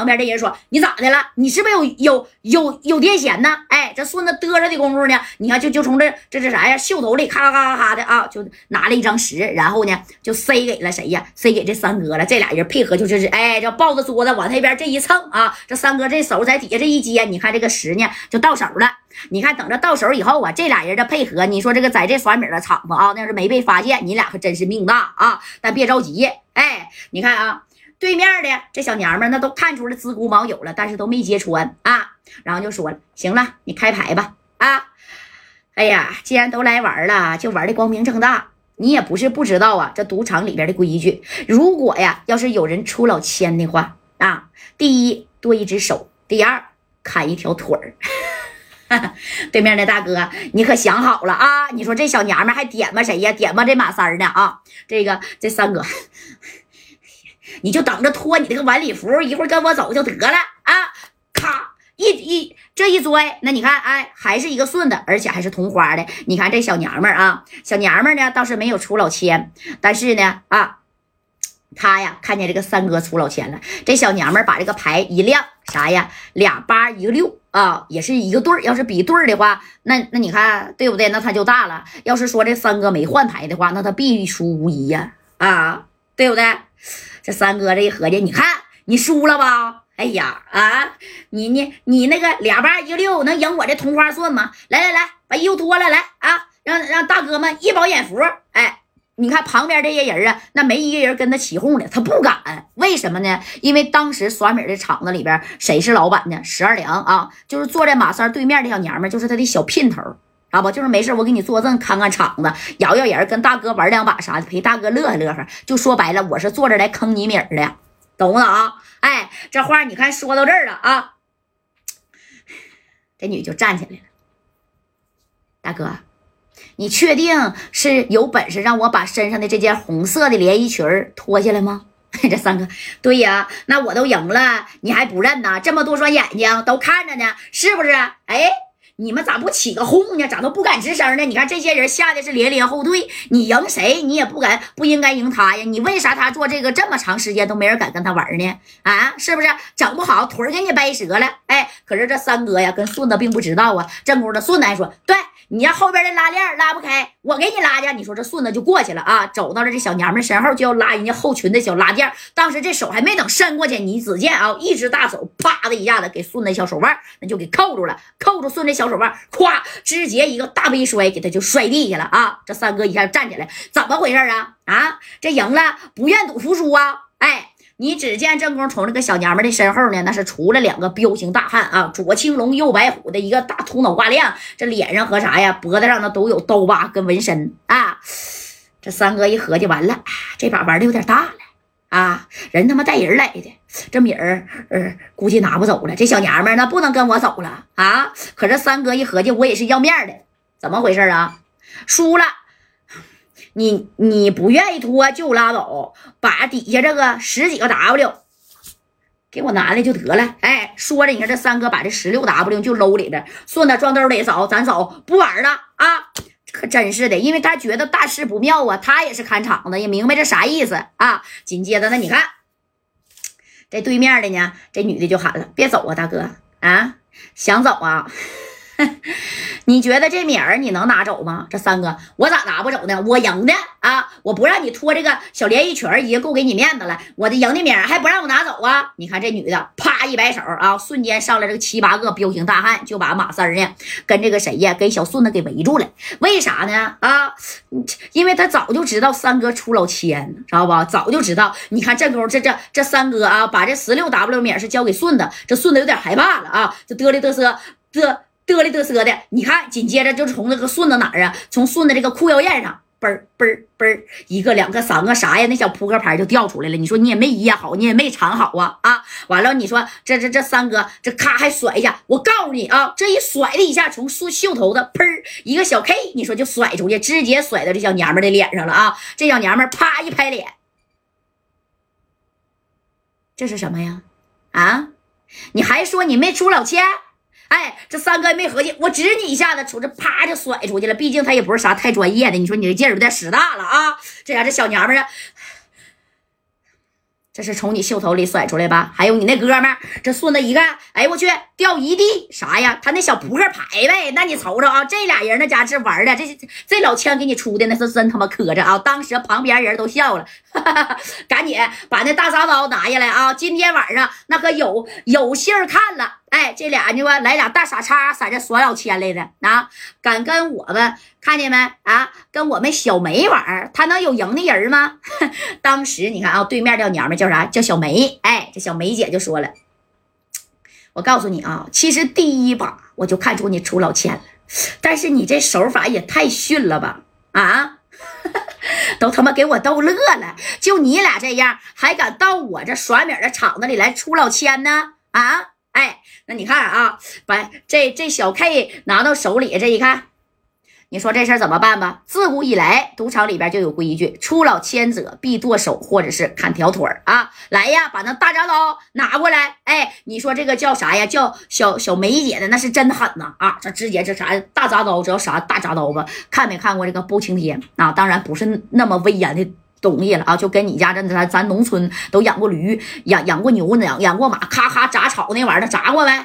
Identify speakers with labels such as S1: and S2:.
S1: 旁边这人说：“你咋的了？你是不是有有有有癫痫呢？”哎，这顺子嘚瑟的功夫呢，你看就就从这这这啥呀，袖头里咔咔咔咔的啊，就拿了一张十，然后呢就塞给了谁呀？塞给这三哥了。这俩人配合就是哎，这抱着桌子往他那边这一蹭啊，这三哥这手在底下这一接，你看这个十呢就到手了。你看等着到手以后啊，这俩人的配合，你说这个在这耍米的场子啊，那是没被发现，你俩可真是命大啊！但别着急，哎，你看啊。对面的这小娘们那都看出来自古毛有了，但是都没揭穿啊。然后就说了：“行了，你开牌吧。”啊，哎呀，既然都来玩了，就玩的光明正大。你也不是不知道啊，这赌场里边的规矩。如果呀，要是有人出老千的话啊，第一多一只手，第二砍一条腿儿。对面的大哥，你可想好了啊？你说这小娘们还点吧谁呀？点吧这马三呢？啊，这个这三哥。你就等着脱你那个晚礼服，一会儿跟我走就得了啊！咔，一一这一拽，那你看，哎，还是一个顺的，而且还是同花的。你看这小娘们儿啊，小娘们儿呢倒是没有出老千，但是呢，啊，他呀看见这个三哥出老千了，这小娘们儿把这个牌一亮，啥呀？俩八一个六啊，也是一个对儿。要是比对儿的话，那那你看对不对？那他就大了。要是说这三哥没换牌的话，那他必输无疑呀，啊，对不对？这三哥这一合计，你看你输了吧？哎呀啊，你你你那个俩八一个六能赢我这同花顺吗？来来来，把衣服脱了来啊！让让大哥们一饱眼福。哎，你看旁边这些人啊，那没一个人跟他起哄的，他不敢。为什么呢？因为当时耍米的场子里边，谁是老板呢？十二娘啊，就是坐在马三对面的小娘们，就是他的小姘头。啊不，就是没事，我给你坐正，看看场子，摇摇人，跟大哥玩两把啥的，陪大哥乐呵乐呵。就说白了，我是坐着来坑你米儿的，懂不懂啊？哎，这话你看说到这儿了啊，这女就站起来了。大哥，你确定是有本事让我把身上的这件红色的连衣裙脱下来吗？这三哥，对呀，那我都赢了，你还不认呢？这么多双眼睛都看着呢，是不是？哎。你们咋不起个哄呢？咋都不敢吱声呢？你看这些人吓得是连连后退。你赢谁？你也不敢，不应该赢他呀。你为啥他做这个这么长时间都没人敢跟他玩呢？啊，是不是整不好腿给你掰折了？哎，可是这三哥呀，跟顺子并不知道啊。正宫的顺子还说，对。你要后边的拉链拉不开，我给你拉去。你说这顺子就过去了啊，走到了这小娘们身后，就要拉人家后裙的小拉链。当时这手还没等伸过去，你只见啊，一只大手啪啪的一下子给顺子小手腕那就给扣住了，扣住顺子小手腕，咵，直接一个大背摔，给他就摔地下了啊！这三哥一下站起来，怎么回事啊？啊，这赢了，不愿赌服输啊？哎。你只见正宫从这个小娘们的身后呢，那是出了两个彪形大汉啊，左青龙右白虎的一个大秃脑瓜亮，这脸上和啥呀，脖子上呢都有刀疤跟纹身啊。这三哥一合计，完了，这把玩的有点大了啊，人他妈带人来的，这米儿呃估计拿不走了。这小娘们那不能跟我走了啊。可这三哥一合计，我也是要面的，怎么回事啊？输了。你你不愿意脱就拉倒，把底下这个十几个 W 给我拿来就得了。哎，说着，你看这三哥把这十六 W 就搂里边，顺子装兜里走，咱走，不玩了啊！可真是的，因为他觉得大事不妙啊，他也是看场子，也明白这啥意思啊。紧接着，呢你看这对面的呢，这女的就喊了：“别走啊，大哥啊，想走啊？” 你觉得这米儿你能拿走吗？这三哥，我咋拿不走呢？我赢的啊！我不让你脱这个小连衣裙儿，已经够给你面子了。我的赢的米儿还不让我拿走啊！你看这女的，啪一摆手啊，瞬间上来这个七八个彪形大汉，就把马三呢跟这个谁呀，跟小顺子给围住了。为啥呢？啊，因为他早就知道三哥出老千，知道吧？早就知道。你看这功夫，这这这三哥啊，把这十六 W 米是交给顺子，这顺子有点害怕了啊，就嘚里嘚瑟嘚。嘚里嘚瑟的，你看，紧接着就从那个顺子哪儿啊？从顺子这个裤腰燕上，嘣儿嘣嘣，一个两个三个啥呀？那小扑克牌就掉出来了。你说你也没掖好，你也没藏好啊啊！完了，你说这这这三哥这咔还甩一下，我告诉你啊，这一甩的一下，从袖袖头子砰一个小 K，你说就甩出去，直接甩到这小娘们的脸上了啊！这小娘们啪一拍脸，这是什么呀？啊？你还说你没出老千？哎，这三哥没合计，我指你一下子，出这啪就甩出去了。毕竟他也不是啥太专业的，你说你这劲儿有点使大了啊！这家这小娘们儿，这是从你袖头里甩出来吧？还有你那哥们儿，这顺子一看，哎我去，掉一地啥呀？他那小扑克牌呗。那你瞅瞅啊，这俩人那家是玩的，这这老枪给你出的那是真他妈磕碜啊！当时旁边人都笑了，赶紧把那大铡刀拿下来啊！今天晚上那可有有信儿看了。哎，这俩呢吧，来俩大傻叉，在这耍老千来的啊！敢跟我们看见没啊？跟我们小梅玩，他能有赢的人吗？当时你看啊，对面这娘们叫啥？叫小梅。哎，这小梅姐就说了：“我告诉你啊，其实第一把我就看出你出老千了，但是你这手法也太逊了吧！啊，都他妈给我逗乐了！就你俩这样，还敢到我这耍米的场子里来出老千呢？啊！”哎，那你看啊，把这这小 K 拿到手里，这一看，你说这事儿怎么办吧？自古以来，赌场里边就有规矩，出老千者必剁手或者是砍条腿啊！来呀，把那大铡刀拿过来。哎，你说这个叫啥呀？叫小小梅姐的，那是真狠呐！啊，这直接这啥大铡刀，知道啥大铡刀吧？看没看过这个包青天啊？当然不是那么威严的。东西了啊，就跟你家这咱咱农村都养过驴，养养过牛，养养过马，咔咔铡草那玩意儿，铡过没？